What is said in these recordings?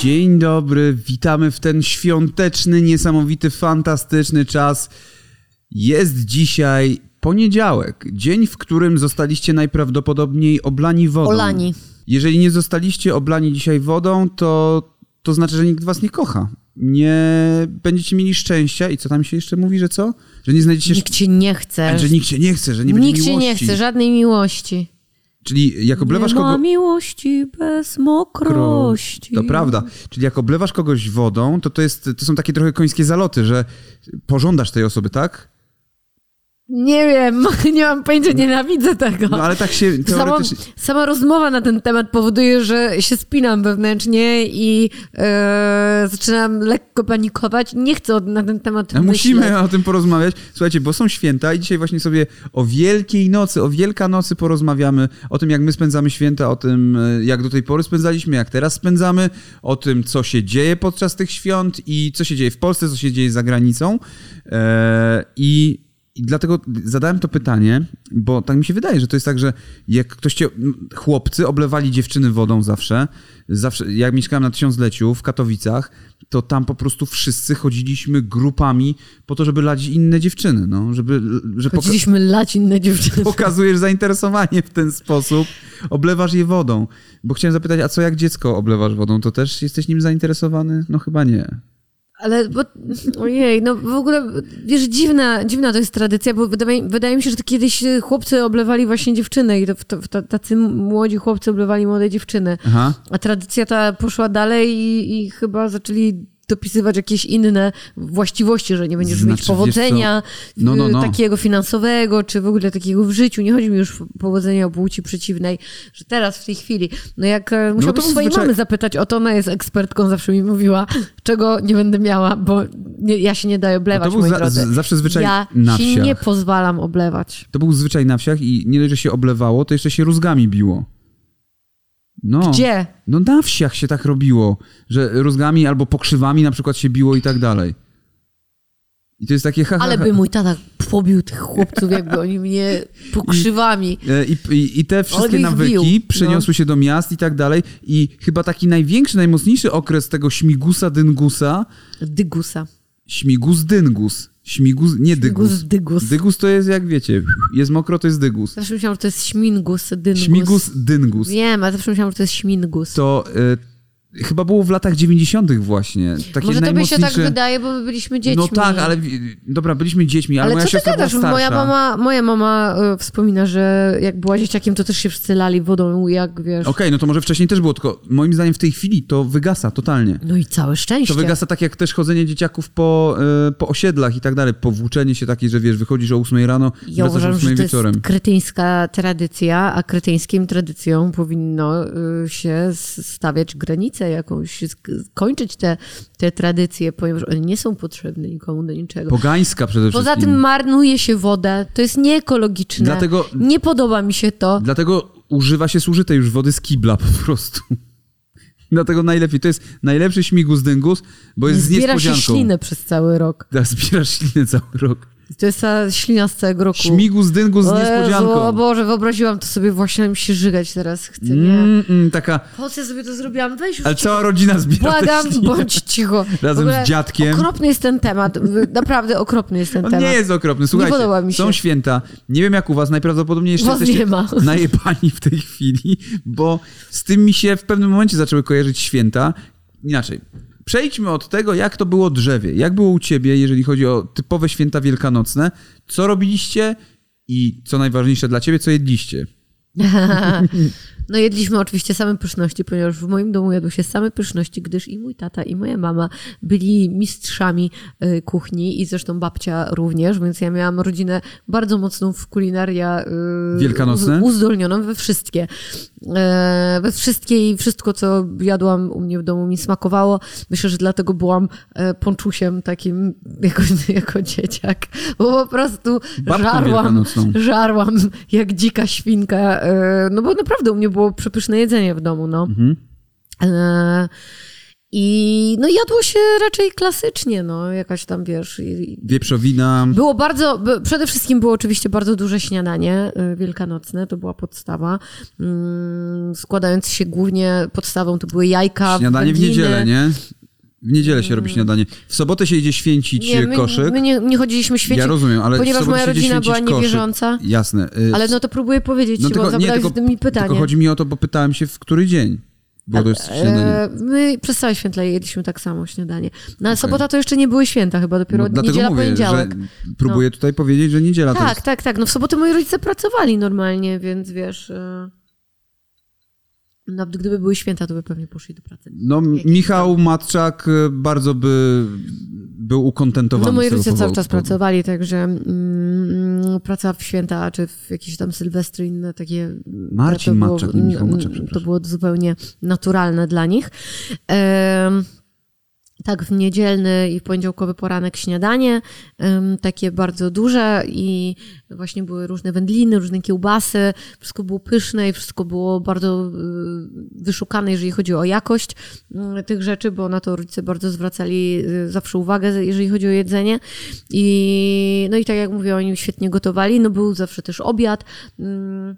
Dzień dobry, witamy w ten świąteczny, niesamowity, fantastyczny czas. Jest dzisiaj poniedziałek, dzień, w którym zostaliście najprawdopodobniej oblani wodą. Olani. Jeżeli nie zostaliście oblani dzisiaj wodą, to, to znaczy, że nikt was nie kocha. Nie będziecie mieli szczęścia i co tam się jeszcze mówi, że co? Że nie znajdziecie... Nikt cię nie chce. A, że nikt cię nie chce, że nie będzie Nikt cię miłości. nie chce, żadnej miłości. Czyli jak oblewasz nie ma kogo... miłości bez mokrości. To prawda. Czyli jak oblewasz kogoś wodą, to to, jest, to są takie trochę końskie zaloty, że pożądasz tej osoby, tak? Nie wiem, nie mam pojęcia, nienawidzę tego. No ale tak się Sama, teoretycznie... sama rozmowa na ten temat powoduje, że się spinam wewnętrznie i e, zaczynam lekko panikować. Nie chcę na ten temat A Musimy myśleć. o tym porozmawiać. Słuchajcie, bo są święta i dzisiaj właśnie sobie o Wielkiej Nocy, o Wielkanocy porozmawiamy, o tym jak my spędzamy święta, o tym e, jak do tej pory spędzaliśmy, jak teraz spędzamy, o tym co się dzieje podczas tych świąt i co się dzieje w Polsce, co się dzieje za granicą. E, I i dlatego zadałem to pytanie, bo tak mi się wydaje, że to jest tak, że jak ktoś cię, chłopcy oblewali dziewczyny wodą zawsze, zawsze, jak mieszkałem na Tysiącleciu w Katowicach, to tam po prostu wszyscy chodziliśmy grupami po to, żeby lać inne dziewczyny, no, żeby, że poka- Chodziliśmy lać inne dziewczyny. pokazujesz zainteresowanie w ten sposób, oblewasz je wodą. Bo chciałem zapytać, a co jak dziecko oblewasz wodą, to też jesteś nim zainteresowany? No chyba nie. Ale, bo, ojej, no w ogóle, wiesz, dziwna, dziwna to jest tradycja, bo wydaje, wydaje mi się, że to kiedyś y, chłopcy oblewali właśnie dziewczyny i to, to, to, tacy młodzi chłopcy oblewali młode dziewczyny. Aha. A tradycja ta poszła dalej i, i chyba zaczęli dopisywać jakieś inne właściwości, że nie będziesz Znaczy, mieć powodzenia? No, no, y, no. takiego finansowego, czy w ogóle takiego w życiu. Nie chodzi mi już o powodzenia o płci przeciwnej, że teraz w tej chwili. No jak e, musiałbyś to swojej zwyczaj- mamy zapytać o to, ona jest ekspertką, zawsze mi mówiła, czego nie będę miała, bo nie, ja się nie daję oblewać, No to był moi za- drodzy. z- zawsze zwyczaj ja na się wsiach. nie pozwalam oblewać. To był zwyczaj na wsiach i nie dość, że się oblewało, to jeszcze się rózgami biło. No. Gdzie? No na wsiach się tak robiło, że rózgami albo pokrzywami na przykład się biło i tak dalej. I to jest takie ha, ha, Ale ha. by mój tata pobił tych chłopców, jakby oni mnie pokrzywami. E, I, i, I te wszystkie nawyki bił, no. przeniosły się do miast i tak dalej. I chyba taki największy, najmocniejszy okres tego śmigusa dyngusa, Dygusa. śmigus dyngus. Śmigus, nie dygus. Dygus, dygus. Dygus to jest jak wiecie, jest mokro, to jest dygus. Zawsze myślałam, że to jest śmingus, dyngus. Śmigus dyngus. Wiem, ale zawsze myślałam, że to jest śmingus. To y, chyba było w latach 90. właśnie. Takie Może tobie się tak wydaje, bo my byliśmy dziećmi. No tak, ale dobra, byliśmy dziećmi, ale, Ale moja co siostra gadasz? była starsza. Moja mama, moja mama e, wspomina, że jak była dzieciakiem, to też się wszyscy lali wodą, jak wiesz. Okej, no to może wcześniej też było, tylko moim zdaniem w tej chwili to wygasa totalnie. No i całe szczęście. To wygasa tak jak też chodzenie dzieciaków po, y, po osiedlach i tak dalej, powłóczenie się takie, że wiesz, wychodzisz o 8 rano, Ja wracasz o uważam, 8 że to wieczorem. jest kretyńska tradycja, a kretyńskim tradycją powinno y, się stawiać granicę jakąś, kończyć te, te tradycje, ponieważ one nie są potrzebne nikomu do niczego. Pogańska przede Poza wszystkim. tym marnuje się wodę, to jest nieekologiczne. Dlatego- Nie podoba mi się to. Dlatego używa się zużytej już wody z kibla po prostu. Dlatego najlepiej. To jest najlepszy śmigus dyngus, bo jest z Zbiera się niespodzianką. ślinę przez cały rok. Da, zbierasz ślinę cały rok. To jest ta ślina z całego roku. Dyngus z O Jezu, niespodzianką. O Boże, wyobraziłam to sobie, właśnie mi się żygać teraz chcę, nie? Mm, mm, taka, Po co ja sobie to zrobiłam? Weź ale cała rodzina zbiera Błagam, bądź cicho. Razem ogóle z dziadkiem. Okropny jest ten temat. Naprawdę okropny jest ten On temat. nie jest okropny. Słuchajcie, podoba mi się. są święta. Nie wiem jak u was, najprawdopodobniej jeszcze Was jesteście nie ma. najebani w tej chwili, bo z tym mi się w pewnym momencie zaczęły kojarzyć święta. Inaczej. Przejdźmy od tego, jak to było drzewie. Jak było u ciebie, jeżeli chodzi o typowe święta wielkanocne? Co robiliście i co najważniejsze dla ciebie, co jedliście? No jedliśmy oczywiście same pyszności, ponieważ w moim domu jadły się same pyszności, gdyż i mój tata, i moja mama byli mistrzami y, kuchni i zresztą babcia również, więc ja miałam rodzinę bardzo mocną w kulinaria y, Wielkanocne? uzdolnioną we wszystkie. E, we wszystkie i wszystko, co jadłam u mnie w domu mi smakowało. Myślę, że dlatego byłam e, ponczusiem takim jako, jako dzieciak, bo po prostu Babką żarłam, żarłam jak dzika świnka, e, no bo naprawdę u mnie było przepyszne jedzenie w domu, no. Mhm. E, I no jadło się raczej klasycznie, no jakaś tam, wiesz... Wieprzowina. Było bardzo, przede wszystkim było oczywiście bardzo duże śniadanie y, wielkanocne, to była podstawa, mm, składając się głównie, podstawą to były jajka, Śniadanie w niedzielę, nie? W niedzielę się robi śniadanie. W sobotę się idzie święcić Nie, my, koszyk. my nie, nie chodziliśmy święcić, ja rozumiem, ale ponieważ moja rodzina była koszyk. niewierząca. Jasne. y, Ale no to próbuję powiedzieć no ci, tylko- bo nie, tylko- mi pytanie. Tylko chodzi mi o to, bo pytałem się, w który dzień. Bo to śniadanie. E, my przez całe święta jedliśmy tak samo śniadanie. No ale Okej. sobota to jeszcze nie były święta chyba, dopiero No, dlatego niedziela, mówię, poniedziałek. że próbuję tutaj powiedzieć, że niedziela to Tak, jest... tak, tak. No w sobotę moi rodzice pracowali normalnie, więc wiesz... Nawet gdyby były święta, to by pewnie poszli do pracy. No, Michał Matczak y, bardzo by był ukontentowany No moi rodzice cały powodu. czas pracowali, także mm, praca w święta, czy w jakieś tam sylwestry inne takie... Marcin to było, Matczak, nie Michał mm, Matczak, To było zupełnie naturalne dla nich. Tak, w niedzielny i w poniedziałkowy poranek śniadanie, takie bardzo duże i właśnie były różne wędliny, różne kiełbasy, wszystko było pyszne i wszystko było bardzo y, wyszukane, jeżeli chodzi o jakość y, tych rzeczy, bo na to rodzice bardzo zwracali y, zawsze uwagę, jeżeli chodzi o jedzenie. I no i tak jak mówię, oni świetnie gotowali, no był zawsze też obiad mm,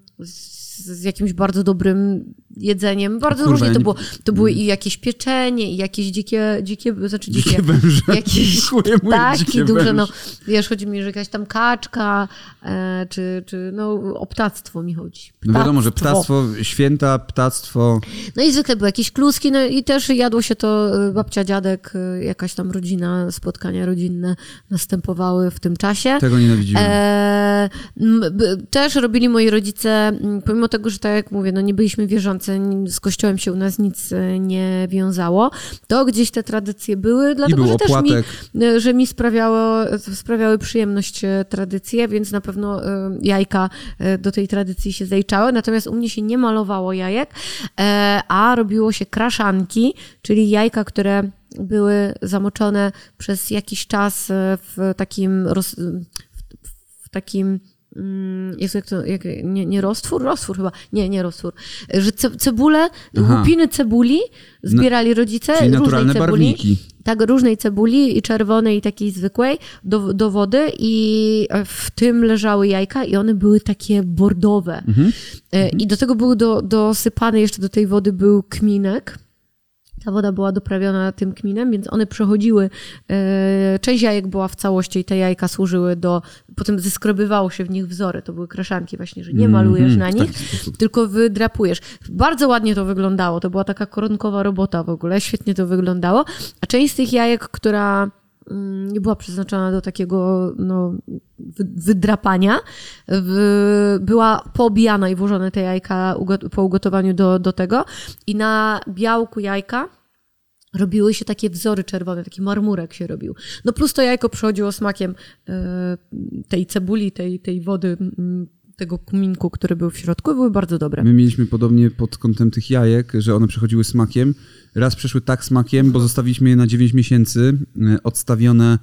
z, jakimś bardzo dobrym jedzeniem, bardzo kurwa, różnie to nie- było. To były i jakieś pieczenie, i jakieś dzikie, dzikie znaczy dzikie, Dzikie węże. jakieś ptaki duże, węże. no wiesz, chodzi mi, że jakaś tam kaczka, e, czy, czy no o ptactwo mi chodzi. No wiadomo, że ptactwo, święta, ptactwo... No i zwykle były jakieś kluski, no i też jadło się to, y, babcia, dziadek, y, jakaś tam rodzina, spotkania rodzinne następowały w tym czasie. Tego nienawidziłem. E, też robili moi rodzice, m, pomimo tego, że tak jak mówię, no nie byliśmy wierzący, z kościołem się u nas nic e, nie wiązało, to gdzieś te tradycje były, dlatego był że też mi, e, że mi sprawiało, sprawiały przyjemność e, tradycje, więc na pewno jajka do tej tradycji się zaliczały, natomiast u mnie się nie malowało jajek, a robiło się kraszanki, czyli jajka, które były zamoczone przez jakiś czas w takim w takim. Mm, Jezu, jak to, jak, nie, nie roztwór? Roztwór chyba. Nie, nie roztwór. Że ce, cebulę, Aha. łupiny cebuli zbierali rodzice. Czyli różnej naturalne cebuli, barwniki. Tak, różnej cebuli, i czerwonej, i takiej zwykłej, do, do wody i w tym leżały jajka i one były takie bordowe. Mhm. E, I do tego był do, dosypany jeszcze do tej wody był kminek. Ta woda była doprawiona tym kminem, więc one przechodziły. E, część jajek była w całości i te jajka służyły do. Potem zeskrobywało się w nich wzory. To były kraszanki, właśnie, że nie malujesz Mhm, na nich, tylko wydrapujesz. Bardzo ładnie to wyglądało. To była taka koronkowa robota w ogóle. Świetnie to wyglądało. A część z tych jajek, która nie była przeznaczona do takiego no, wy- wydrapania, była poobijana i włożone te jajka po ugotowaniu do, do tego. I na białku jajka robiły się takie wzory czerwone, taki marmurek się robił. No plus to jajko przychodziło smakiem e, tej cebuli, tej, tej wody, mm, tego kuminku, który był w środku były bardzo dobre. My mieliśmy podobnie pod kątem tych jajek, że one przechodziły smakiem. Raz przeszły tak smakiem, bo zostawiliśmy je na 9 miesięcy, e, odstawione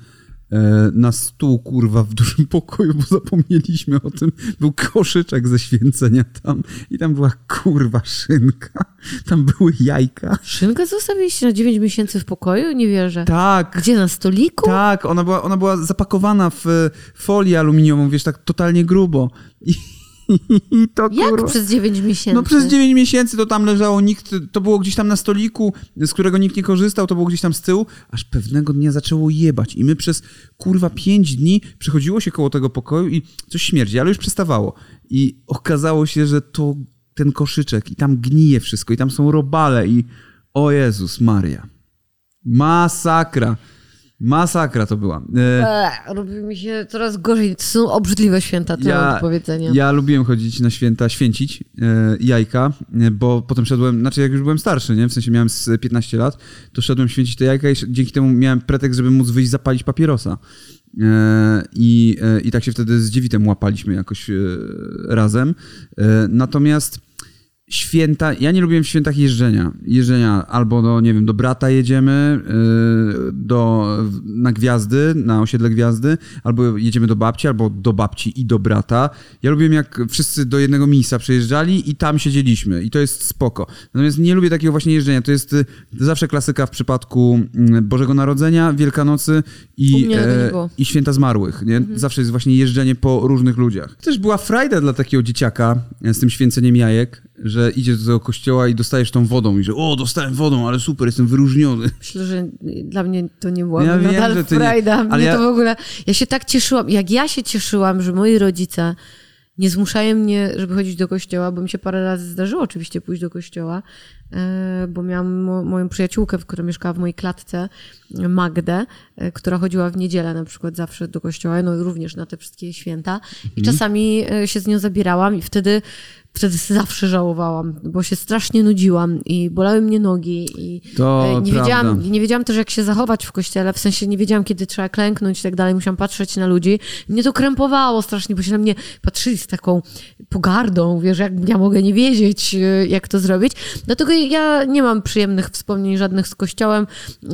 na stół, kurwa, w dużym pokoju, bo zapomnieliśmy o tym. Był koszyczek ze święcenia tam i tam była, kurwa, szynka. Tam były jajka. Szynkę zostawiliście na 9 miesięcy w pokoju? Nie wierzę. Tak, Gdzie, na stoliku? tak, ona była, ona była zapakowana w e, folię aluminiową, wiesz, tak totalnie grubo. I, i to, Jak kurwa... przez 9 miesięcy? No przez 9 miesięcy to tam leżało, nikt, to było gdzieś tam na stoliku, z którego nikt nie korzystał, to było gdzieś tam z tyłu, aż pewnego dnia zaczęło jebać i my przez kurwa 5 dni przychodziło się koło tego pokoju i coś śmierdzi, ale już przestawało. I okazało się, że to ten koszyczek i tam gnije wszystko i tam są robale i o Jezus Maria. Masakra. Masakra to była. E, Eee, robi mi się coraz gorzej. To są obrzydliwe święta, to ja, mam powiedzenia. Ja lubiłem chodzić na święta, święcić e, jajka, bo potem szedłem, znaczy jak już byłem starszy, nie? w sensie miałem z 15 lat, to szedłem święcić te jajka i dzięki temu miałem pretekst, żeby móc wyjść zapalić papierosa. E, I, e, I tak się wtedy z dziewitem łapaliśmy jakoś e, razem. Natomiast święta, ja nie lubiłem w świętach jeżdżenia. Jeżdżenia albo do, nie wiem, do brata jedziemy, yy, do, na gwiazdy, na osiedle gwiazdy, albo jedziemy do babci, albo do babci i do brata. Ja lubiłem jak wszyscy do jednego miejsca przejeżdżali i tam siedzieliśmy i to jest spoko. Natomiast nie lubię takiego właśnie jeżdżenia. To jest y, zawsze klasyka w przypadku mm, Bożego Narodzenia, Wielkanocy i, e, i święta zmarłych. Nie? Zawsze jest właśnie jeżdżenie po różnych ludziach. Też była frajda dla takiego dzieciaka e, z tym święceniem jajek, że idziesz do kościoła i dostajesz tą wodą i że o, dostałem wodą, ale super, jestem wyróżniony. Myślę, że dla mnie to nie było Ja wiem, nadal że ty nie- frajda. ale ja- to w ogóle... Ja się tak cieszyłam, jak ja się cieszyłam, że moi rodzice nie zmuszają mnie, żeby chodzić do kościoła, bo mi się parę razy zdarzyło oczywiście pójść do kościoła, e, bo miałam mo- moją przyjaciółkę, która mieszkała w mojej klatce, Magdę, e, która chodziła w niedzielę na przykład zawsze do kościoła, no i również na te wszystkie święta. I czasami e, się z nią zabierałam i wtedy Wtedy zawsze żałowałam, bo się strasznie nudziłam i bolały mnie nogi i To e, nie prawda. wiedziałam, nie wiedziałam też jak się zachować w kościele, w sensie nie wiedziałam kiedy trzeba klęknąć i tak dalej, musiałam patrzeć na ludzi. Mnie to krępowało strasznie, bo się na mnie patrzyli z taką pogardą, wiesz, jak ja mogę nie wiedzieć, e, jak to zrobić. Dlatego ja nie mam przyjemnych wspomnień żadnych z kościołem.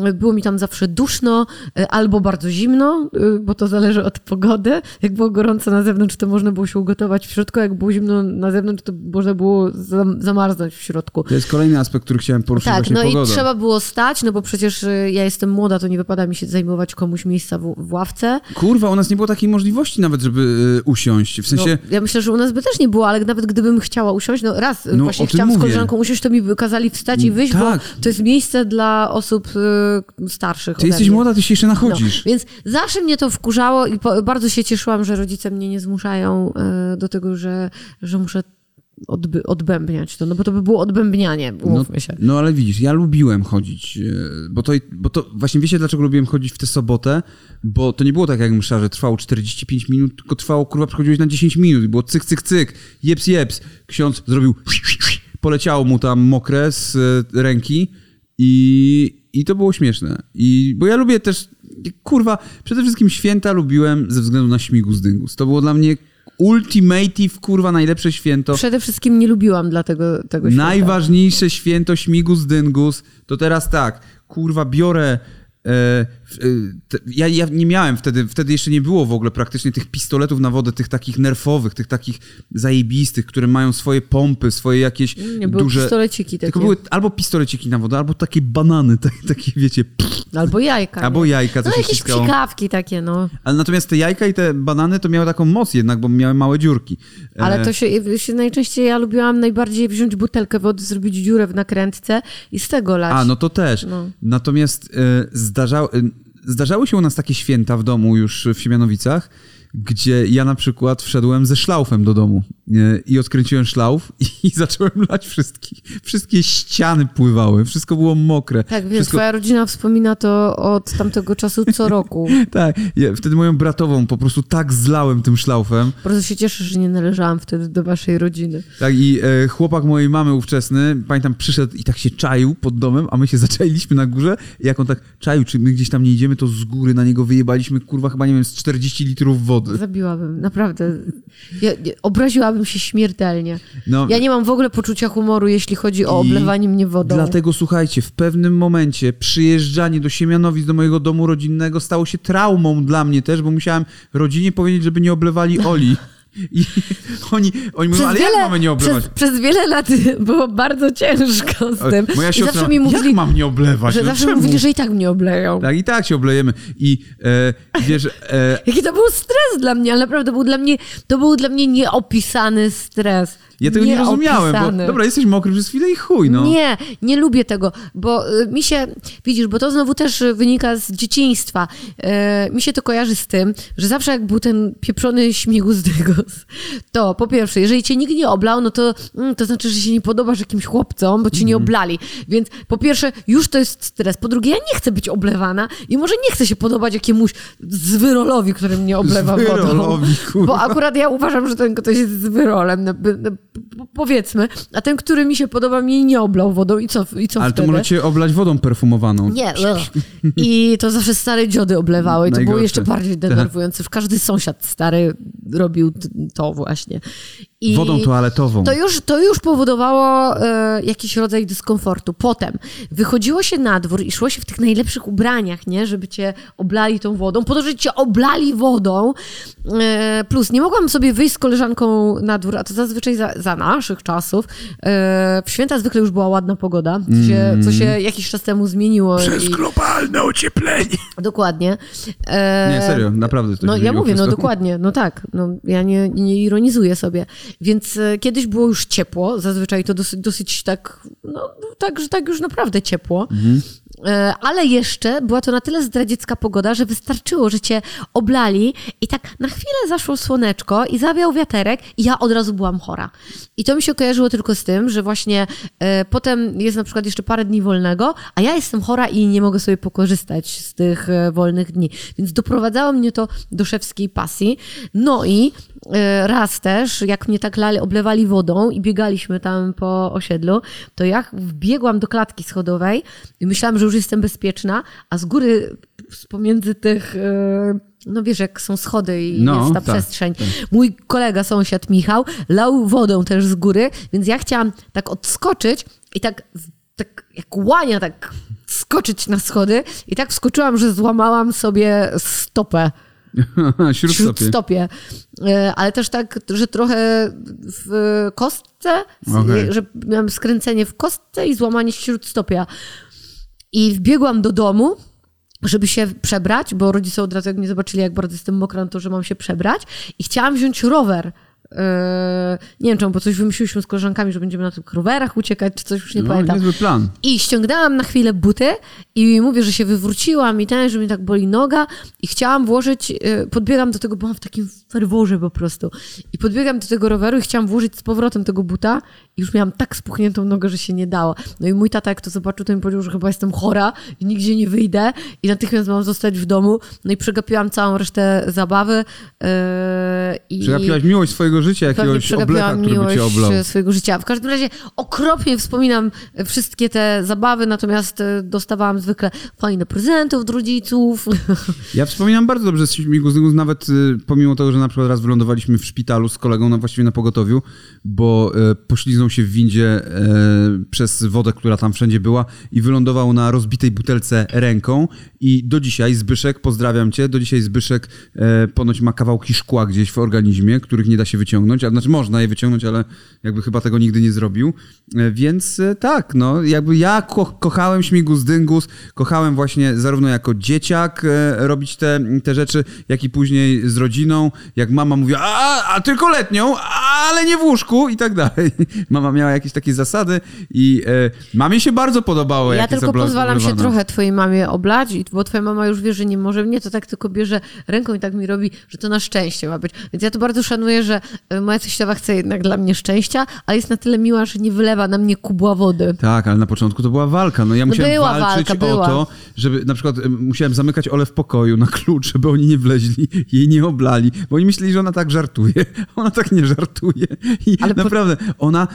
E, Było mi tam zawsze duszno albo bardzo zimno, bo to zależy od pogody. Jak było gorąco na zewnątrz, to można było się ugotować w środku, jak było zimno na zewnątrz, to można było zam- zamarznąć w środku. To jest kolejny aspekt, który chciałem poruszyć, Tak, właśnie no pogoda. i trzeba było stać, no bo przecież y, ja jestem młoda, to nie wypada mi się zajmować komuś miejsca w, w ławce. Kurwa, u nas nie było takiej możliwości nawet, żeby y, usiąść. W No, sensie, ja myślę, że u nas by też nie było, ale nawet gdybym chciała usiąść, no raz y, No, właśnie chciałam z mówię. koleżanką usiąść, to mi by kazali wstać i wyjść, tak. bo to jest miejsce dla osób y, starszych ty jesteś mnie. młoda, ty się jeszcze No, nachodzisz. więc zawsze mnie to wkurzało i po, bardzo się cieszyłam, że rodzice mnie nie zmuszają e, do tego, że, że muszę odby, odbębniać to, no bo to by było odbębnianie, No, umówmy się. no ale widzisz, ja lubiłem chodzić, e, bo to, bo to właśnie wiecie dlaczego lubiłem chodzić w tę sobotę? Bo to nie było tak jak msza, że trwało 45 minut, tylko trwało, kurwa, przychodziłeś na 10 minut i było cyk, cyk, cyk, jeps, jeps. Ksiądz zrobił, poleciało mu tam mokre z e, ręki i, i to było śmieszne. I, bo ja lubię też, kurwa, przede wszystkim święta lubiłem ze względu na śmigus dyngus. To było dla mnie ultimative, kurwa, najlepsze święto. Przede wszystkim nie lubiłam dlatego tego święta. Najważniejsze święto śmigus dyngus to teraz tak, kurwa, biorę. E, ja, ja nie miałem wtedy, wtedy jeszcze nie było w ogóle praktycznie tych pistoletów na wodę, tych takich nerfowych, tych takich zajebistych, które mają swoje pompy, swoje jakieś Nie, były duże... pistoleciki takie. Tylko były albo pistoleciki na wodę, albo takie banany, tak, takie wiecie, pff, Albo jajka. albo nie? jajka, co No się jakieś ściskało. psikawki takie, no. Ale natomiast te jajka i te banany to miały taką moc jednak, bo miały małe dziurki. E, Ale to się, się najczęściej ja lubiłam najbardziej wziąć butelkę wody, zrobić dziurę w nakrętce i z tego lać. A, no to też. No. Natomiast e, zdarzały, e, zdarzały się u nas takie święta w domu już w Siemianowicach, gdzie ja na przykład wszedłem ze szlaufem do domu i odkręciłem szlauf i, zacząłem lać wszystkich. Wszystkie ściany pływały, wszystko było mokre. Tak, więc wszystko... twoja rodzina wspomina to od tamtego czasu co roku. Tak, ja wtedy moją bratową po prostu tak zlałem tym szlaufem. Bardzo się cieszę, że nie należałam wtedy do waszej rodziny. Tak, i e, chłopak mojej mamy ówczesny, pamiętam, przyszedł i tak się czaił pod domem, a my się zaczailiśmy na górze. I jak on tak czaił, czy my gdzieś tam nie idziemy, to z góry na niego wyjebaliśmy, kurwa, chyba nie wiem, z 40 litrów wody. Zabiłabym, naprawdę. Ja, ja, obraziłabym się śmiertelnie. No, Ja nie mam w ogóle poczucia humoru, jeśli chodzi o oblewanie mnie wodą. Dlatego słuchajcie, w pewnym momencie przyjeżdżanie do Siemianowic, do mojego domu rodzinnego stało się traumą dla mnie też, bo musiałem rodzinie powiedzieć, żeby nie oblewali Oli. I oni, oni mówią, ale jak mamy nie oblewać? przez, przez wiele lat było bardzo ciężko z tym. Moja I siostra, zawsze mi mówili, jak mam nie oblewać? że no zawsze czemu? mówili, że i tak mnie obleją. Tak, i tak się oblejemy. I e, wiesz, e, Jaki to był stres dla mnie, ale naprawdę był dla mnie, to był dla mnie nieopisany stres. Ja tego nie rozumiałem, bo dobra, jesteś mokry przez chwilę i chuj, no. Nie, nie lubię tego, bo y, mi się, widzisz, bo to znowu też y, wynika z dzieciństwa. E, mi się to kojarzy z tym, że zawsze jak był ten pieprzony śmigus dygos, to po pierwsze, jeżeli cię nikt nie oblał, no to mm, to znaczy, że się nie podobasz jakimś chłopcom, bo cię Mhm. nie oblali. Więc po pierwsze, już to jest stres. Po drugie, ja nie chcę być oblewana i może nie chcę się podobać jakiemuś zwyrolowi, który mnie oblewa wodą. Zwyrolowi, kurwa. Bo akurat ja uważam, że ten ktoś jest zwyrolem, no, no, powiedzmy, a ten, który mi się podoba, mnie nie oblał wodą i co, i co Ale to wtedy? może cię oblać wodą perfumowaną. Nie, ugh. i to zawsze stare dziody oblewały i to było Najgorsze. jeszcze bardziej denerwujące. Każdy sąsiad stary robił to właśnie. I Wodą toaletową. To już, to już powodowało e, jakiś rodzaj dyskomfortu. Potem wychodziło się na dwór i szło się w tych najlepszych ubraniach, nie? Żeby cię oblali tą wodą, po to, żeby cię oblali wodą. E, plus nie mogłam sobie wyjść z koleżanką na dwór, a to zazwyczaj za, za naszych czasów. E, w święta zwykle już była ładna pogoda, co się, co się jakiś czas temu zmieniło. Przez i, globalne ocieplenie. dokładnie. E, Nie, serio, naprawdę. to no ja mówię, no dokładnie, no tak, no ja nie, nie ironizuję sobie. Więc e, kiedyś było już ciepło, zazwyczaj to dosyć, dosyć tak, no tak, że tak już naprawdę ciepło. E, Ale jeszcze była to na tyle zdradziecka pogoda, że wystarczyło, że cię oblali i tak na chwilę zaszło słoneczko i zawiał wiaterek i ja od razu byłam chora. I to mi się kojarzyło tylko z tym, że właśnie e, potem jest na przykład jeszcze parę dni wolnego, a ja jestem chora i nie mogę sobie pokorzystać z tych e, wolnych dni. Więc doprowadzało mnie to do szewskiej pasji. No i raz też, jak mnie tak lali, oblewali wodą i biegaliśmy tam po osiedlu, to ja wbiegłam do klatki schodowej i myślałam, że już jestem bezpieczna, a z góry z pomiędzy tych... e, No wiesz, jak są schody i No, jest ta tak, przestrzeń. Mój kolega, sąsiad Michał, lał wodą też z góry, więc ja chciałam tak odskoczyć i tak, tak jak łania, tak skoczyć na schody i tak wskoczyłam, że złamałam sobie stopę. Śródstopie. Śródstopie. E, Ale też tak, że trochę w kostce, Okej. że miałam skręcenie w kostce i złamanie śródstopia. I wbiegłam do domu, żeby się przebrać, bo rodzice od razu jak mnie zobaczyli, jak bardzo jestem mokra, no to że mam się przebrać. I chciałam wziąć rower. Yy, nie wiem czemu, bo coś wymyśliliśmy z koleżankami, że będziemy na tych rowerach uciekać, czy coś już nie No, pamiętam. niezły plan. I ściągnęłam na chwilę buty i mówię, że się wywróciłam i ten, że mi tak boli noga i chciałam włożyć, y, podbiegam do tego, byłam w takim ferworze po prostu. I podbiegam do tego roweru i chciałam włożyć z powrotem tego buta i już miałam tak spuchniętą nogę, że się nie dało. No i mój tata, jak to zobaczył, to mi powiedział, że chyba jestem chora i nigdzie nie wyjdę i natychmiast mam zostać w domu. No i przegapiłam całą resztę zabawy. Yy, i Przegapiłaś miłość swojego życia, jakiegoś obleka, który by cię oblał. e, swojego życia. W każdym razie okropnie wspominam e, wszystkie te zabawy, natomiast e, dostawałam zwykle fajne prezenty od rodziców. Ja wspominam bardzo dobrze z Śmigus nawet y, pomimo tego, że na przykład raz wylądowaliśmy w szpitalu z kolegą, no właściwie na pogotowiu, bo y, pośliznął się w windzie y, przez wodę, która tam wszędzie była i wylądował na rozbitej butelce ręką i do dzisiaj Zbyszek, pozdrawiam cię, do dzisiaj Zbyszek ponoć ma kawałki szkła gdzieś w organizmie, których nie da się wyciągnąć, a znaczy można je wyciągnąć, ale jakby chyba tego nigdy nie zrobił, Y, więc y, tak, no jakby ja ko kochałem Śmigus Dyngus, kochałem właśnie zarówno jako dzieciak e, robić te, te rzeczy, jak i później z rodziną, jak mama mówiła, a, a tylko letnią, ale nie w łóżku i tak dalej. Mama miała jakieś takie zasady i e, mamie się bardzo podobało, Ja tylko pozwalam się trochę twojej mamie oblać, bo twoja mama już wie, że nie może mnie, to tak tylko bierze ręką i tak mi robi, że to na szczęście ma być. Więc ja to bardzo szanuję, że e, moja teściowa chce jednak dla mnie szczęścia, ale jest na tyle miła, że nie wylewa na mnie kubła wody. Tak, ale na początku to była walka. No ja musiałem była walczyć walka, o była. to, żeby na przykład em, musiałem zamykać Ole w pokoju na klucz, żeby oni nie wleźli, jej nie oblali, bo oni myśleli, że ona tak żartuje. Ona tak nie żartuje. I Ale po- naprawdę, ona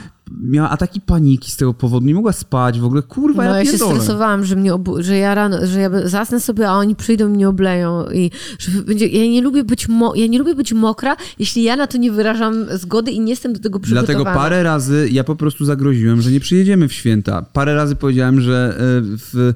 miała ataki paniki z tego powodu, nie mogła spać w ogóle. Kurwa, No ja ja się stresowałam, że, mnie obu- że ja rano, że ja zasnę sobie, a oni przyjdą i mnie obleją. I że będzie, ja, nie lubię być mo- ja nie lubię być mokra, jeśli ja na to nie wyrażam zgody i nie jestem do tego przygotowana. Dlatego parę razy ja po prostu zagroziłem, że nie przyjedziemy w święta. Parę razy powiedziałem, że e, w,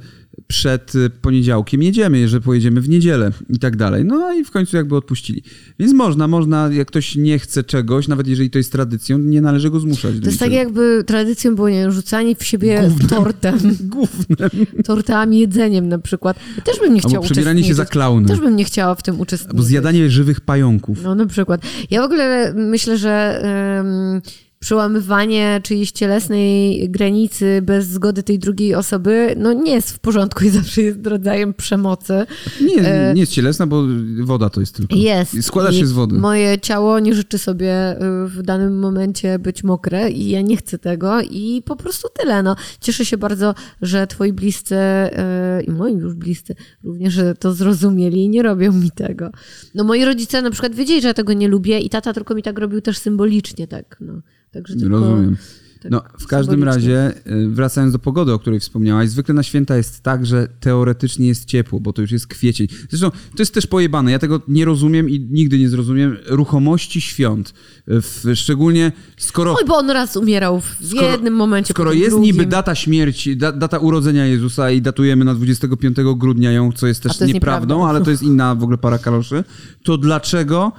przed e, poniedziałkiem jedziemy, że pojedziemy w niedzielę i tak dalej. No i w końcu jakby odpuścili. Więc można, można, jak ktoś nie chce czegoś, nawet jeżeli to jest tradycją, nie należy go zmuszać. To jest tak, jakby tradycją było nie rzucanie w siebie tortem, Gównem. tortami, jedzeniem na przykład. Też bym nie chciała Albo przebieranie się za klauna. Też bym nie chciała w tym uczestniczyć. Albo zjadanie żywych pająków. No na przykład. Ja w ogóle myślę, że um, przełamywanie czyjejś cielesnej granicy bez zgody tej drugiej osoby, no nie jest w porządku i zawsze jest rodzajem przemocy. Nie, E, nie jest cielesna, bo woda to jest tylko. Jest. Składa się z wody. Moje ciało nie życzy sobie y, w danym momencie być mokre i ja nie chcę tego i po prostu tyle. No. Cieszę się bardzo, że twoi bliscy y, i moi już bliscy również to zrozumieli i nie robią mi tego. No moi rodzice na przykład wiedzieli, że ja tego nie lubię i tata tylko mi tak robił też symbolicznie, tak. No. Także tylko, Rozumiem. Tak No, w każdym razie, y, wracając do pogody, o której wspomniałaś, zwykle na święta jest tak, że teoretycznie jest ciepło, bo to już jest kwiecień. Zresztą to jest też pojebane, ja tego nie rozumiem i nigdy nie zrozumiem ruchomości świąt. Y, W, szczególnie skoro... Oj, bo on raz umierał w Skoro- jednym momencie. Skoro jest drugim. niby data śmierci, da, data urodzenia Jezusa i datujemy na 25 grudnia ją, co jest też jest nieprawdą, nieprawda. ale to jest inna w ogóle para kaloszy, to dlaczego,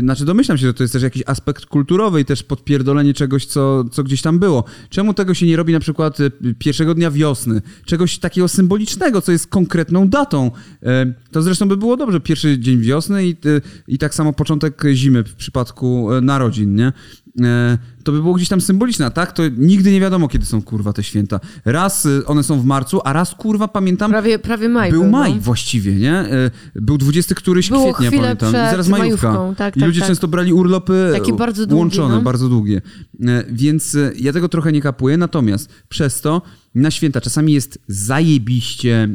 znaczy domyślam się, że to jest też jakiś aspekt kulturowy i też podpierdolenie czegoś, co, co gdzieś tam było. Czemu tego się nie robi na przykład y, pierwszego dnia wiosny? Czegoś takiego symbolicznego, co jest konkretną datą. E, To zresztą by było dobrze, pierwszy dzień wiosny i, y, i tak samo początek zimy w przypadku narodzin, nie? To by było gdzieś tam symboliczne, tak? To nigdy nie wiadomo, kiedy są kurwa te święta. Raz y, one są w marcu, a raz kurwa pamiętam. Prawie, prawie maj Był był, maj no. właściwie, nie? E, Był 20 któryś Było kwietnia, pamiętam. I zaraz majówka. majówką, tak, I tak, ludzie tak. często brali urlopy Takie bardzo długie, łączone, no. bardzo długie. E, Więc ja tego trochę nie kapuję, natomiast przez to na święta czasami jest zajebiście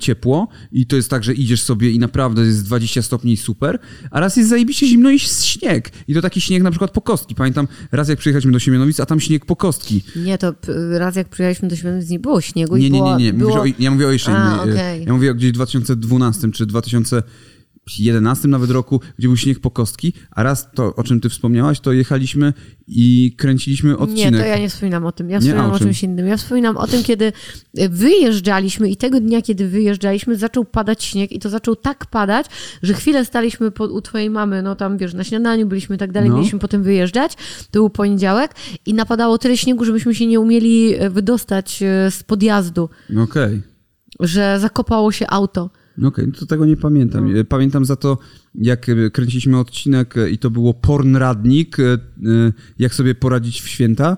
ciepło i to jest tak, że idziesz sobie i naprawdę jest 20 stopni i super, a raz jest zajebiście zimno i śnieg. I to taki śnieg na przykład po kostki. Pamiętam raz jak przyjechaliśmy do Siemianowic, a tam śnieg po kostki. Nie, to raz jak przyjechaliśmy do Świętowic nie było śniegu Nie, i nie, było... nie, nie. Mówisz było... o, ja mówię o jeszcze A, innej. e, okej. Ja mówię o gdzieś 2012 czy 2011 nawet roku, gdzie był śnieg po kostki, a raz to, o czym ty wspomniałaś, to jechaliśmy i kręciliśmy odcinek. Nie, to ja nie wspominam o tym. Ja wspominam o o czym? czymś innym. Ja wspominam o tym, kiedy wyjeżdżaliśmy i tego dnia, kiedy wyjeżdżaliśmy, zaczął padać śnieg i to zaczął tak padać, że chwilę staliśmy po, u twojej mamy, no tam wiesz, na śniadaniu byliśmy i tak dalej, No. mieliśmy potem wyjeżdżać. To był poniedziałek i napadało tyle śniegu, że myśmy się nie umieli e, wydostać e, z podjazdu, Okej. że zakopało się auto. Okej, no to tego nie pamiętam. No. E, Pamiętam za to, jak e, kręciliśmy odcinek e, i to było pornradnik, jak sobie poradzić w święta.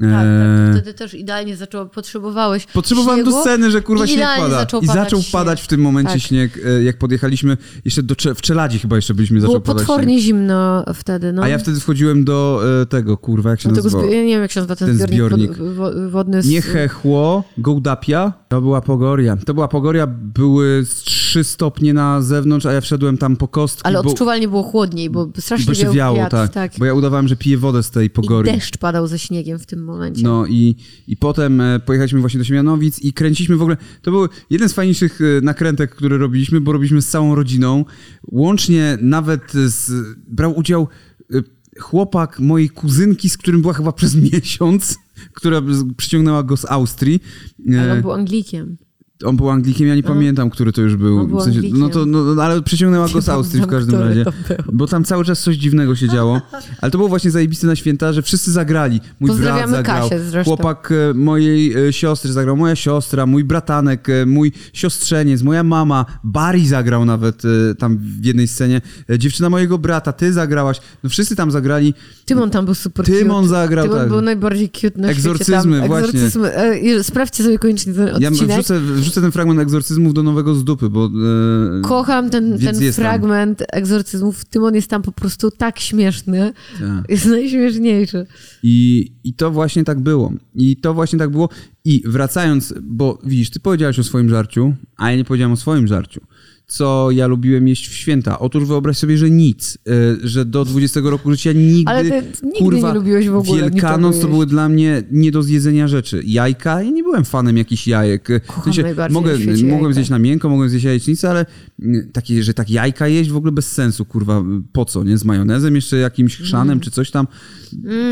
Tak, tak, E, to wtedy też idealnie zaczęło, potrzebowałeś Potrzebowałem śniegu do sceny, że kurwa śnieg pada. zaczął I padać zaczął śnieg. padać w tym momencie Tak. śnieg, e, jak podjechaliśmy, jeszcze do, w Czeladzi chyba jeszcze byliśmy, zaczął Było padać śnieg. potwornie zimno wtedy, no. A ja wtedy wchodziłem do e, tego, kurwa, jak się tego nazywa? ja nie wiem, jak się nazywa ten, ten zbiornik, zbiornik. Wod, wo- wodny. Z... Nie Hechło, Gołdapia. To była Pogoria. To była Pogoria, były z 3 stopnie na zewnątrz, a ja wszedłem tam po kostki, Ale odczuwalnie było chłodniej, bo strasznie bo się wiał wiało, wiatr, tak. tak. Bo ja udawałem, że piję wodę z tej I Pogorii. deszcz padał ze śniegiem w tym momencie. No i, i potem e, pojechaliśmy właśnie do Siemianowic i kręciliśmy w ogóle. To był jeden z fajniejszych e, nakrętek, które robiliśmy, bo robiliśmy z całą rodziną. Łącznie nawet z, brał udział e, chłopak mojej kuzynki, z którym była chyba przez miesiąc, która przyciągnęła go z Austrii. Ale on był Anglikiem. On był Anglikiem, ja nie pamiętam, który to już był. Był W sensie, no to, no, no, ale przyciągnęła go z Austrii w każdym razie. Bo tam cały czas coś dziwnego się działo. Ale to było właśnie zajebiste na święta, że wszyscy zagrali. Mój brat zagrał, chłopak e, mojej e, siostry zagrał, moja siostra, mój bratanek, e, mój siostrzeniec, moja mama, Barry zagrał nawet tam w jednej scenie, dziewczyna mojego brata, ty zagrałaś. No wszyscy tam zagrali. Tymon tam był super Tymon cute. zagrał, Tymon tak. był najbardziej cute na Egzorcyzmy, świecie. Tam. właśnie. Egzorcyzmy. E, i Sprawdźcie sobie koniecznie ten Ja odcinek. wrzucę, wrzucę ten fragment egzorcyzmów do nowego z dupy, bo... e, Kocham ten, ten jest tam. fragment egzorcyzmów. Tymon jest tam po prostu tak śmieszny. tak. Jest najśmieszniejszy. I, I to właśnie tak było. I to właśnie tak było. I wracając, bo widzisz, ty powiedziałeś o swoim żarciu, a ja nie powiedziałem o swoim żarciu. Co ja lubiłem jeść w święta? Otóż wyobraź sobie, że nic. y, Że do 20 roku życia nigdy. Ale ty nigdy kurwa, nie lubiłeś w ogóle Wielkanoc to były dla mnie nie do zjedzenia rzeczy. Jajka, ja nie byłem fanem jakichś jajek. Kocham najbardziej mogę, na świecie mogłem jajka. zjeść na miękko, mogłem zjeść jajecznicę, ale mm, takie, że tak jajka jeść w ogóle bez sensu, kurwa. Po co, nie? Z majonezem, jeszcze jakimś chrzanem czy coś tam.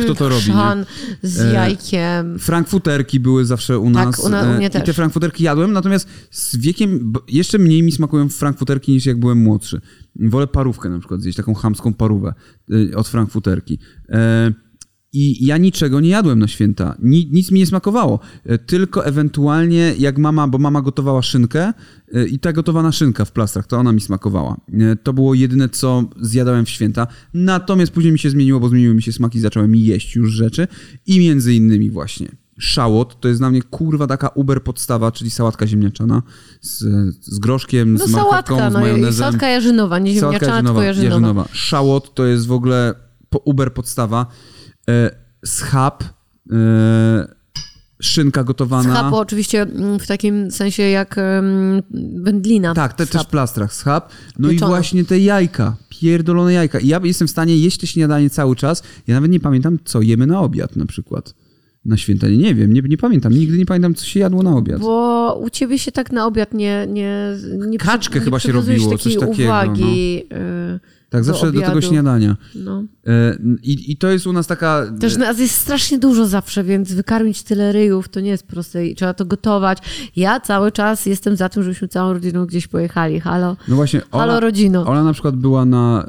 Kto to robi? Chrzan z E, jajkiem. Frankfuterki były zawsze u nas. Tak, u na- u e, mnie I te też. frankfuterki jadłem, natomiast z wiekiem jeszcze mniej mi smakują frankfuterki niż jak byłem młodszy. Wolę parówkę na przykład zjeść, taką chamską parówę y, od frankfuterki. E, I ja niczego nie jadłem na święta. Ni, nic mi nie smakowało. E, Tylko ewentualnie jak mama, bo mama gotowała szynkę e, i ta gotowana szynka w plastrach, to ona mi smakowała. E, To było jedyne, co zjadałem w święta. Natomiast później mi się zmieniło, bo zmieniły mi się smaki, zacząłem jeść już rzeczy i między innymi właśnie szałot, to jest dla mnie kurwa taka uber podstawa, czyli sałatka ziemniaczana z, z groszkiem, No z marchewką, sałatka, z no i majonezem. sałatka jarzynowa, nie Sałatka ziemniaczana, tylko jarzynowa. jarzynowa. Szałot to jest w ogóle uber podstawa. E, schab, e, szynka gotowana. Schab oczywiście mm, w takim sensie jak wędlina. Tak, te, też w plastrach schab. No i Pieczona. właśnie te jajka, pierdolone jajka. I ja jestem w stanie jeść te śniadanie cały czas. Ja nawet nie pamiętam, co jemy na obiad na przykład. Na święta nie, wiem, nie, nie pamiętam. Nigdy nie pamiętam, co się jadło na obiad. Bo u ciebie się tak na obiad nie... nie, nie Kaczkę nie chyba się robiło, coś takiego, uwagi. y, Tak, do zawsze do tego obiadu. śniadania. No. E, I, I to jest u nas taka... Też nas jest strasznie dużo zawsze, więc wykarmić tyle ryjów to nie jest proste i trzeba to gotować. Ja cały czas jestem za tym, żebyśmy całą rodziną gdzieś pojechali. Halo, No właśnie, halo Ola, rodzino. Ola na przykład była na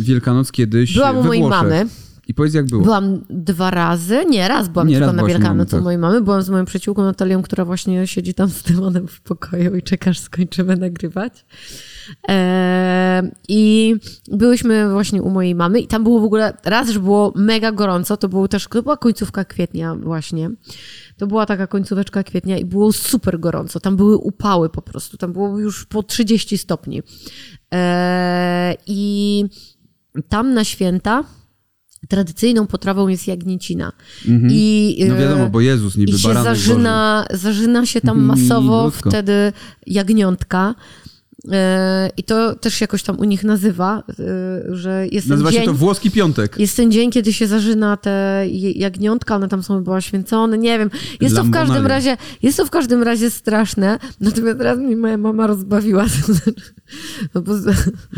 y, Wielkanoc kiedyś Byłam u mojej mamy. I powiedz, jak było. Byłam dwa razy, nie, raz byłam Nie, tylko raz na Wielkanoc mamy, u tak. mojej mamy. Byłam z moją przyjaciółką Natalią, która właśnie siedzi tam z Tymonem w pokoju i czekasz, skończymy nagrywać. I byłyśmy właśnie u mojej mamy i tam było w ogóle, raz, że było mega gorąco, to było też, to była końcówka kwietnia właśnie. To była taka końcóweczka kwietnia i było super gorąco. Tam były upały po prostu, tam było już po 30 stopni. I tam na święta tradycyjną potrawą jest jagnięcina. I, No e, wiadomo, bo Jezus niby i się baranek zażyna, zażyna się tam Mm, masowo wtedy jagniątka. I to też się jakoś tam u nich nazywa, e, że jest Nazywa ten się dzień, to włoski piątek. jest ten dzień, kiedy się zażyna te jagniątka, one tam są chyba święcone, nie wiem. Jest to w każdym razie, jest to w każdym razie straszne. Natomiast raz mi moja mama rozbawiła. No bo,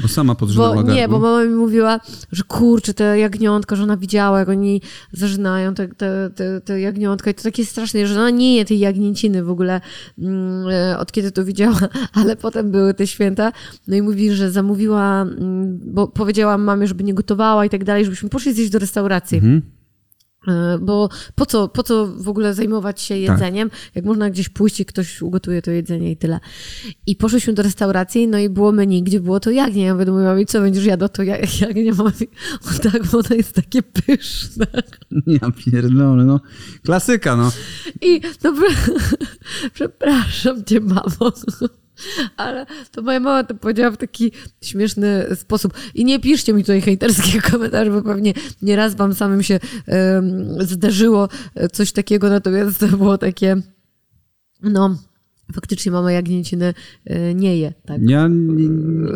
Bo sama podrzynała bo, nie, bo mama mi mówiła, że kurczę, te jagniątka, że ona widziała, jak oni zażynają te, te, te, te jagniątka i to takie straszne, że ona nie je tej jagnięciny w ogóle, mm, e, od kiedy to widziała, ale potem były te święta, no i mówi, że zamówiła, mm, bo powiedziała mamie, żeby nie gotowała i tak dalej, żebyśmy poszli zjeść do restauracji. Mhm. E, Bo po co, po co w ogóle zajmować się jedzeniem, jak można gdzieś pójść i ktoś ugotuje to jedzenie i tyle. I poszliśmy do restauracji, no i było menu, gdzie było to jagnię. Ja mówię mamy, co będziesz jadła to ja- jagnię? Mówi, o tak, bo ono jest takie pyszne. Ja pierdolę, no. Klasyka, no. I no, przepraszam cię, mamo. Ale to moja mama to powiedziała w taki śmieszny sposób. I nie piszcie mi tutaj hejterskich komentarzy, bo pewnie nieraz wam samym się em, zdarzyło coś takiego, natomiast to było takie, no, faktycznie mama jagnięciny e, nie je, tak, Ja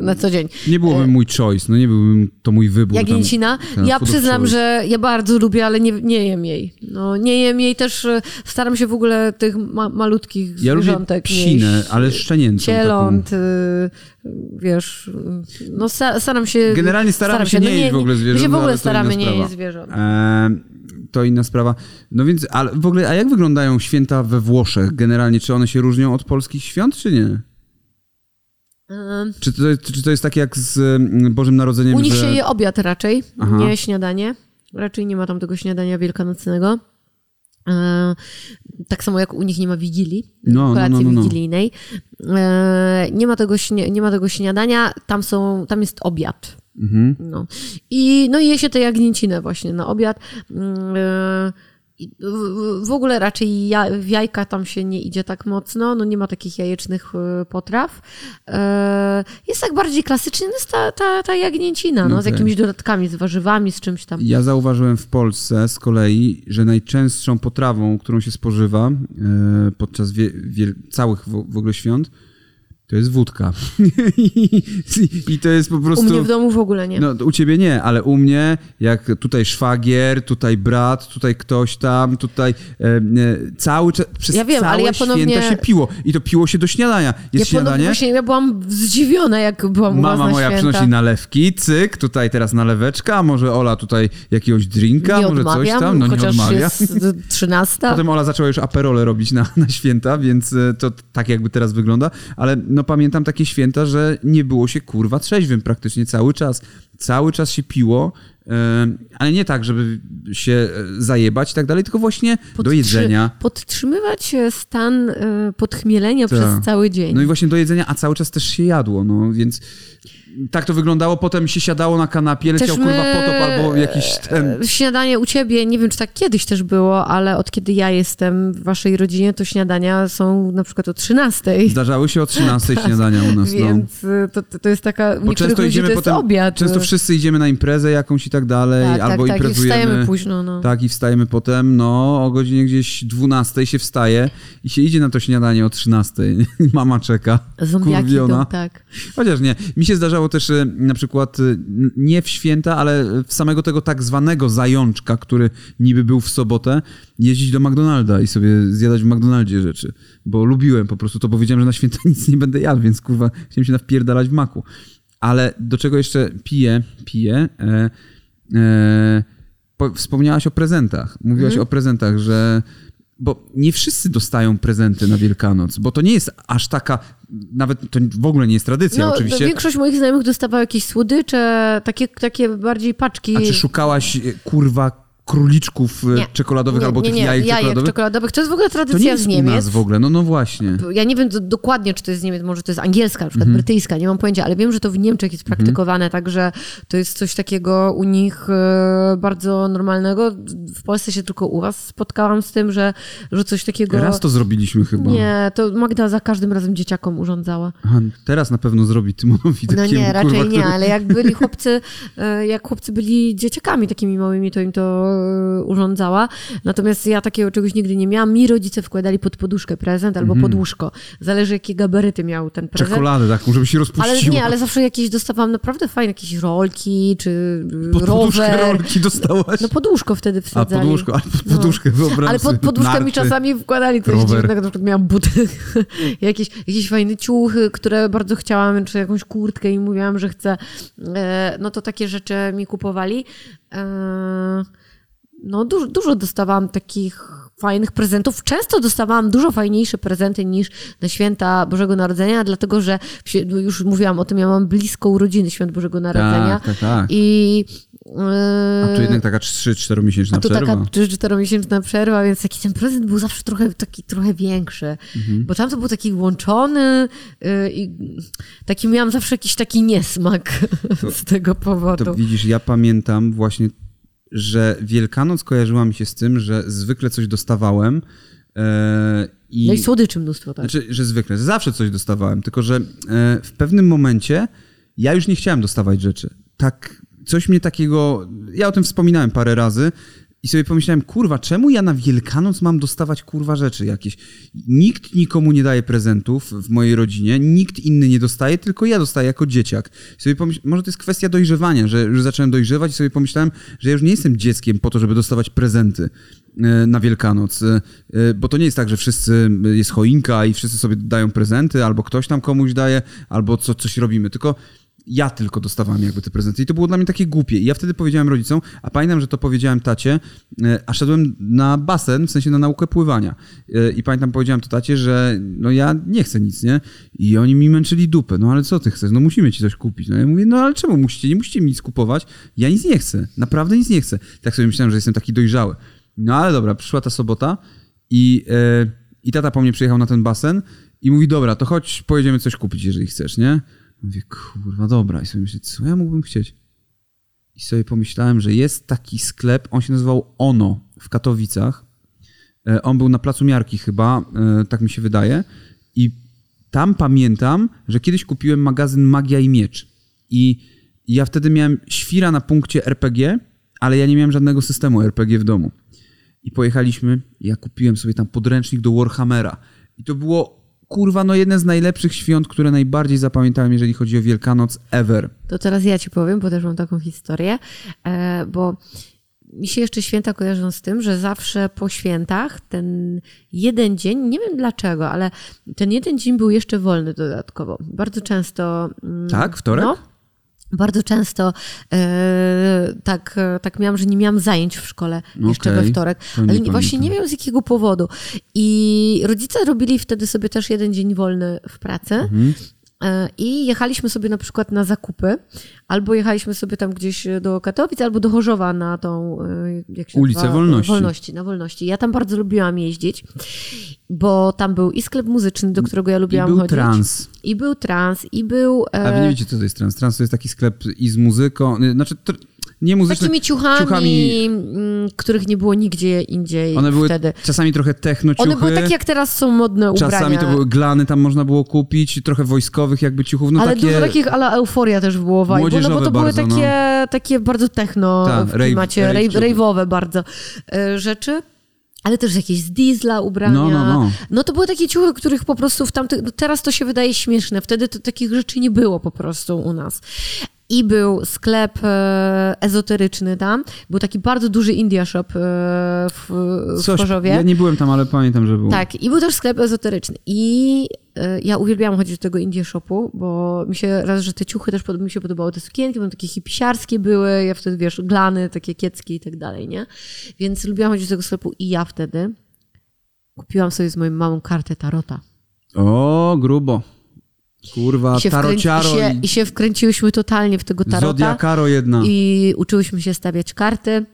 na co dzień. nie byłoby mój choice, no nie byłbym to mój wybór. tam, Jagnięcina? ten Ja przyznam, choice. że ja bardzo lubię, ale nie, nie jem jej. No, nie jem jej też, e, staram się w ogóle tych ma, malutkich Ja lubię zwierzątek psinę, nieść. ale szczenięcą Cieląt, y, wiesz, no sta- staram się... Generalnie staramy się no nie jeść w ogóle zwierząt, My się w ale ogóle staramy nie jeść zwierząt. E, to inna sprawa. No więc, ale w ogóle, a jak wyglądają święta we Włoszech generalnie? Czy one się różnią od polskich świąt, czy nie? Ym, Czy to, czy to jest tak jak z mm, Bożym Narodzeniem, U nich że... się je obiad raczej, Aha. nie śniadanie. Raczej nie ma tam tego śniadania wielkanocnego. E, tak samo jak u nich nie ma wigilii, No, no, kolacji no, no, no. wigilijnej. E, nie, ma tego, nie ma tego śniadania, tam, są, tam jest obiad. Mhm. No. I, no je się te jagnięcinę właśnie na obiad. Mm, e, w- ogóle raczej w jajka tam się nie idzie tak mocno, no nie ma takich jajecznych e, potraw. E, Jest tak bardziej klasyczny jest ta, ta, ta jagnięcina, no, z jakimiś dodatkami, z warzywami, z czymś tam. Ja zauważyłem w Polsce z kolei, że najczęstszą potrawą, którą się spożywa podczas wie, wiel, całych w ogóle świąt, to jest wódka. I, to jest po U prostu... mnie w domu w ogóle nie. No, u ciebie nie, ale u mnie, jak tutaj szwagier, tutaj brat, tutaj ktoś tam, tutaj e, e, cały czas, przez Ja wiem, całe ale ja ponownie- święta się piło. I to piło się do śniadania. Jest ja śniadanie, właśnie ja byłam zdziwiona, jak byłam u was mama moja święta. przynosi nalewki, cyk, tutaj teraz naleweczka, może Ola tutaj jakiegoś drinka, nie może odmawiam, coś tam, no nie odmawia. jest trzynasta. Potem Ola zaczęła już aperole robić na, na święta, więc e, to tak jakby teraz wygląda. Ale no pamiętam takie święta, że nie było się kurwa trzeźwym praktycznie cały czas. Cały czas się piło, e, ale nie tak, żeby się e, zajebać i tak dalej, tylko właśnie do Podtrzy- jedzenia. Podtrzymywać e, stan podchmielenia Tak. przez cały dzień. No i właśnie do jedzenia, a cały czas też się jadło, no więc tak to wyglądało. Potem się siadało na kanapie, leciał Też kurwa my- potop albo jakiś ten... E, Śniadanie u ciebie, nie wiem czy tak kiedyś też było, ale od kiedy ja jestem w waszej rodzinie, to śniadania są na przykład o 13. Zdarzały się o 13 śniadania u nas, no. Więc e, to, to, jest taka, Bo często idziemy to jest potem, obiad. często wszyscy idziemy na imprezę jakąś i tak dalej, tak, albo tak, tak, i imprezujemy. wstajemy późno. No. Tak, i wstajemy potem, no o godzinie gdzieś 12 się wstaje i się idzie na to śniadanie o 13. Mama czeka, Zombiaki tak. Chociaż nie, mi się zdarzało zdarzało też e, na przykład e, nie w święta, ale w samego tego tak zwanego zajączka, który niby był w sobotę, jeździć do McDonalda i sobie zjadać w McDonaldzie rzeczy. Bo lubiłem po prostu to, bo wiedziałem, że na święta nic nie będę jadł, więc kurwa chciałem się nawpierdalać w maku. Ale do czego jeszcze piję, piję, e, e, po, wspomniałaś o prezentach. Mówiłaś Mhm. o prezentach, że bo nie wszyscy dostają prezenty na Wielkanoc, bo to nie jest aż taka, nawet to w ogóle nie jest tradycja No, oczywiście. większość moich znajomych dostawała jakieś słodycze, takie, takie bardziej paczki. A czy szukałaś e, kurwa króliczków e, Nie. czekoladowych Nie, albo nie, tych nie, jajek, czekoladowych? czekoladowych. To jest w ogóle To nie tradycja jest z u Niemiec. nas w ogóle, no no właśnie. Ja nie wiem do, dokładnie, czy to jest z Niemiec, może to jest angielska, na przykład Mhm. brytyjska, nie mam pojęcia, ale wiem, że to w Niemczech jest praktykowane, także to jest coś takiego u nich e, bardzo normalnego. W Polsce się tylko u was spotkałam z tym, że, że coś takiego... Raz to zrobiliśmy chyba. Nie, to Magda za każdym razem dzieciakom urządzała. Aha, teraz na pewno zrobi Tymonowi No takiemu, nie, raczej kurwa, nie, który- ale jak byli chłopcy, e, jak chłopcy byli dzieciakami takimi małymi, to im to urządzała. Natomiast ja takiego czegoś nigdy nie miałam. Mi rodzice wkładali pod poduszkę prezent albo pod łóżko. Zależy, jakie gabaryty miał ten prezent. Czekoladę taką, żeby się Ale rozpuściło. nie, ale zawsze jakieś dostawałam naprawdę fajne jakieś rolki, czy y, Pod poduszkę rower. rolki dostałaś? No poduszko wtedy A wsadzali. poduszkę, ale pod No. poduszkę wyobraź Ale pod poduszkę mi czasami wkładali coś rower. dziwnego, na przykład miałam buty, jakieś, jakieś fajne ciuchy, które bardzo chciałam, czy jakąś kurtkę i mówiłam, że chcę. E, No to takie rzeczy mi kupowali. E, No dużo, dużo dostawałam takich fajnych prezentów. Często dostawałam dużo fajniejsze prezenty niż na święta Bożego Narodzenia, dlatego że no już mówiłam o tym, ja mam blisko urodziny Świąt Bożego Narodzenia. Tak, tak, tak. I A tu jednak taka 3-4 miesięczna a tu przerwa. taka 3-4-miesięczna przerwa, więc taki ten prezent był zawsze trochę taki trochę większy. Mhm. Bo tam to był taki łączony yy, i taki miałam zawsze jakiś taki niesmak z tego powodu. To widzisz, ja pamiętam właśnie, że Wielkanoc kojarzyła mi się z tym, że zwykle coś dostawałem e, i... No i słodyczy mnóstwo, tak. Znaczy, że zwykle, zawsze coś dostawałem, tylko że e, w pewnym momencie ja już nie chciałem dostawać rzeczy. Tak, coś mnie takiego, ja o tym wspominałem parę razy i sobie pomyślałem, kurwa, czemu ja na Wielkanoc mam dostawać kurwa rzeczy jakieś? Nikt nikomu nie daje prezentów w mojej rodzinie, nikt inny nie dostaje, tylko ja dostaję jako dzieciak. I sobie pomyśl, może to jest kwestia dojrzewania, że, że zacząłem dojrzewać i sobie pomyślałem, że ja już nie jestem dzieckiem po to, żeby dostawać prezenty e, na Wielkanoc, e, e, bo to nie jest tak, że wszyscy, jest choinka i wszyscy sobie dają prezenty, albo ktoś tam komuś daje, albo co, coś robimy, tylko ja tylko dostawałem jakby te prezenty i to było dla mnie takie głupie. I ja wtedy powiedziałem rodzicom, a pamiętam, że to powiedziałem tacie, e, a szedłem na basen, w sensie na naukę pływania. E, I pamiętam, powiedziałem to tacie, że no ja nie chcę nic, nie? I oni mi męczyli dupę. No ale co ty chcesz? No musimy ci coś kupić. No ja mówię, no ale czemu musicie? Nie musicie mi nic kupować. Ja nic nie chcę. Naprawdę nic nie chcę. Tak sobie myślałem, że jestem taki dojrzały. No ale dobra, przyszła ta sobota i, e, i tata po mnie przyjechał na ten basen i mówi, dobra, to chodź, pojedziemy coś kupić, jeżeli chcesz, nie? Mówię, kurwa, dobra. I sobie myślę, co ja mógłbym chcieć? I sobie pomyślałem, że jest taki sklep, on się nazywał Ono w Katowicach. E, On był na Placu Miarki chyba, e, tak mi się wydaje. I tam pamiętam, że kiedyś kupiłem magazyn Magia i Miecz. I ja wtedy miałem świra na punkcie RPG, ale ja nie miałem żadnego systemu RPG w domu. I pojechaliśmy, ja kupiłem sobie tam podręcznik do Warhammera. I to było, kurwa, no jedne z najlepszych świąt, które najbardziej zapamiętałem, jeżeli chodzi o Wielkanoc ever. To teraz ja ci powiem, bo też mam taką historię, e, bo mi się jeszcze święta kojarzą z tym, że zawsze po świętach ten jeden dzień, nie wiem dlaczego, ale ten jeden dzień był jeszcze wolny dodatkowo. Bardzo często. mm, Tak? Wtorek? No, bardzo często e, tak, tak miałam, że nie miałam zajęć w szkole jeszcze Okej, we wtorek, ale nie, właśnie nie wiem z jakiego powodu. I rodzice robili wtedy sobie też jeden dzień wolny w pracy. Mhm. E, I jechaliśmy sobie na przykład na zakupy, albo jechaliśmy sobie tam gdzieś do Katowic, albo do Chorzowa na tą e, jak się Ulicę nazywa? Wolności. Wolności. Na Wolności. Ja tam bardzo lubiłam jeździć, bo tam był i sklep muzyczny, do którego ja I lubiłam był chodzić. trans. I był trans, i był... e, A wy nie wiecie, co to jest trans? Trans to jest taki sklep i z muzyką, y, znaczy tr- nie muzyczny. Takimi ciuchami, ciuchami. mm, których nie było nigdzie indziej One były wtedy. czasami trochę techno ciuchy. One były takie, jak teraz są modne ubrania. Czasami to były glany, tam można było kupić, trochę wojskowych jakby ciuchów, no ale takie... dużo takich ala euforia też było vibe, no bo to były bardzo, no. takie, takie bardzo techno Tak, w klimacie, rave rave, ciuchy. rave'owe bardzo e, rzeczy. ale też jakieś z diesla ubrania. No, no, no. no to były takie ciuchy, których po prostu w tamtych, no teraz to się wydaje śmieszne, wtedy to takich rzeczy nie było po prostu u nas. I był sklep e, ezoteryczny tam. Był taki bardzo duży India Shop e, w, w Coś, Chorzowie. ja nie byłem tam, ale pamiętam, że był. Tak, i był też sklep ezoteryczny. I e, ja uwielbiałam chodzić do tego Indie Shopu, bo mi się raz, że te ciuchy też mi się podobały, te sukienki, bo takie hipisiarskie były, ja wtedy, wiesz, glany, takie kieckie i tak dalej, nie? Więc lubiłam chodzić do tego sklepu i ja wtedy kupiłam sobie z moją mamą kartę tarota. O, grubo. Kurwa, I się, i, się, i, I się wkręciłyśmy totalnie w tego tarota. zodiakaro jedna. I uczyłyśmy się stawiać karty.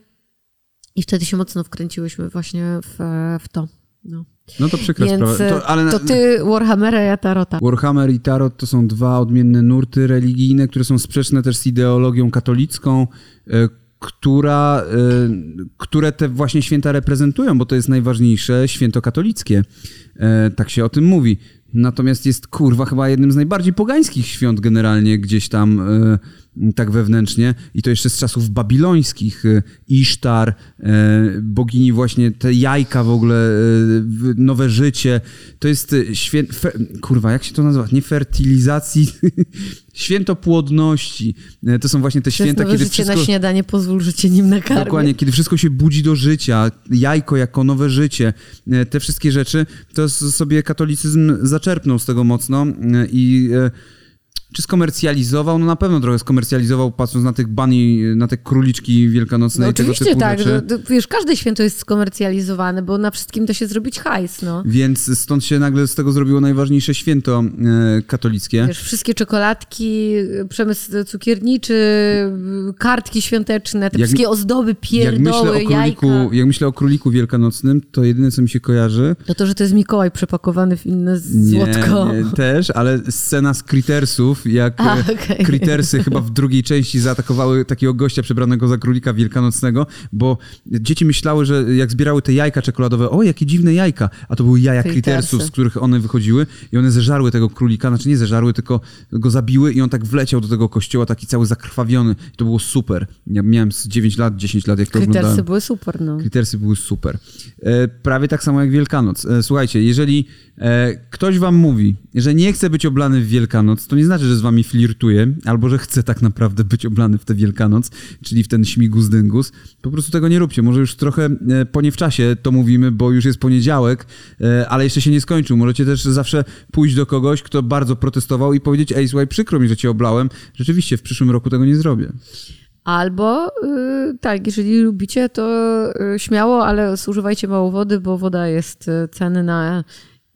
I wtedy się mocno wkręciłyśmy właśnie w, w to. No. No to przykra Więc sprawa. to, ale to ty Warhammera, ja Tarota. Warhammer i Tarot to są dwa odmienne nurty religijne, które są sprzeczne też z ideologią katolicką, e, która, e, które te właśnie święta reprezentują, bo to jest najważniejsze święto katolickie. E, Tak się o tym mówi. Natomiast jest kurwa chyba jednym z najbardziej pogańskich świąt generalnie gdzieś tam e, tak wewnętrznie i to jeszcze z czasów babilońskich. e, Isztar, e, bogini właśnie, te jajka w ogóle, w- nowe życie. To jest świę... Fe... Kurwa, jak się to nazywa? Nie fertylizacji, święto płodności. To są właśnie te To święta, kiedy życie wszystko... na śniadanie, pozwól, że cię nim nakarmię. Dokładnie, kiedy wszystko się budzi do życia, jajko jako nowe życie, te wszystkie rzeczy, to sobie katolicyzm zaczerpnął z tego mocno i czy skomercjalizował? No na pewno trochę skomercjalizował, patrząc na tych bani, na te króliczki wielkanocne No i tego typu tak, rzeczy. to, wiesz, każde święto jest skomercjalizowane, bo na wszystkim da się zrobić hajs, no. Więc stąd się nagle z tego zrobiło najważniejsze święto e, katolickie. Wiesz, wszystkie czekoladki, przemysł cukierniczy, kartki świąteczne, te Jak- wszystkie ozdoby, Jak pierdoły, myślę, o króliku, jajka. jak myślę o króliku wielkanocnym, to jedyne, co mi się kojarzy, To to, że to jest Mikołaj przepakowany w inne złotko. nie, też, ale scena z Jak A, e. Crittersy chyba w drugiej części zaatakowały takiego gościa przebranego za królika wielkanocnego, bo dzieci myślały, że jak zbierały te jajka czekoladowe, o jakie dziwne jajka, a to były jaja. Crittersów, z których one wychodziły i one zeżarły tego królika, znaczy nie zeżarły, tylko go zabiły i on tak wleciał do tego kościoła, taki cały zakrwawiony. I to było super. Ja miałem z 9 lat, 10 lat, jak to Krytersy oglądałem. były super, no. Krytersy były super. E, prawie tak samo jak Wielkanoc. E, słuchajcie, jeżeli e, ktoś wam mówi, że nie chce być oblany w Wielkanoc, to nie znaczy, że z wami flirtuje, albo że chce tak naprawdę być oblany w tę Wielkanoc, czyli w ten śmigus dyngus. Po prostu tego nie róbcie. Może już trochę e, po nie w czasie to mówimy, bo już jest poniedziałek, e, ale jeszcze się nie skończył. Możecie też zawsze pójść do kogoś, kto bardzo protestował i powiedzieć, ej, słuchaj, przykro mi, że cię oblałem. Rzeczywiście, w przyszłym roku tego nie zrobię. Albo y, tak, jeżeli lubicie, to y, śmiało, ale zużywajcie mało wody, bo woda jest y, cenna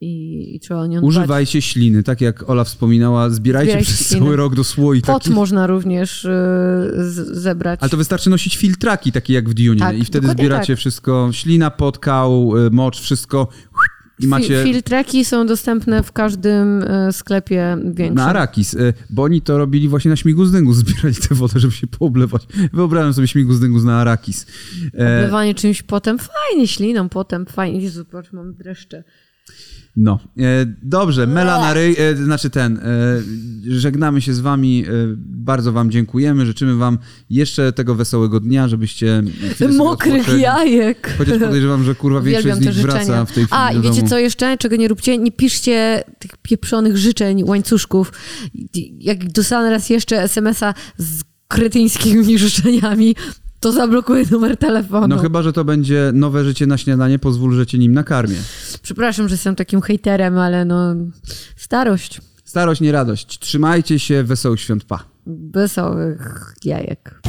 i, i trzeba o nią dbać. Używajcie śliny, tak jak Ola wspominała, zbierajcie Zbierajcie przez śliny. cały rok do słoi. Pot takich. można również y, zebrać. Ale to wystarczy nosić filtraki takie jak w Dune Tak, i wtedy zbieracie tak. wszystko, ślina, potkał, y, mocz, wszystko i macie Fi- Filtraki są dostępne w każdym y, sklepie większym. na Arakis, bo oni to robili właśnie na śmigus dyngus, zbierali tę wodę, żeby się pooblewać. Wyobrażam sobie śmigus dyngus na Arakis. E, Oblewanie czymś potem, fajnie, śliną potem, fajnie. Jezu, patrz, mam dreszcze. No, e, dobrze, Mela na ryj, e, znaczy ten, e, żegnamy się z wami, e, bardzo wam dziękujemy, życzymy wam jeszcze tego wesołego dnia, żebyście Mokrych jajek. Chociaż podejrzewam, że kurwa większość Uwielbiam z nich wraca w tej chwili A, i wiecie co jeszcze? Czego nie róbcie? Nie piszcie tych pieprzonych życzeń, łańcuszków. Jak dostanę raz jeszcze SMS-a z kretyńskimi życzeniami, to zablokuję numer telefonu. No chyba, że to będzie nowe życie na śniadanie, pozwól, że cię nim nakarmię. Przepraszam, że jestem takim hejterem, ale no starość. Starość, nie radość. Trzymajcie się, wesołych świąt, pa. Wesołych jajek.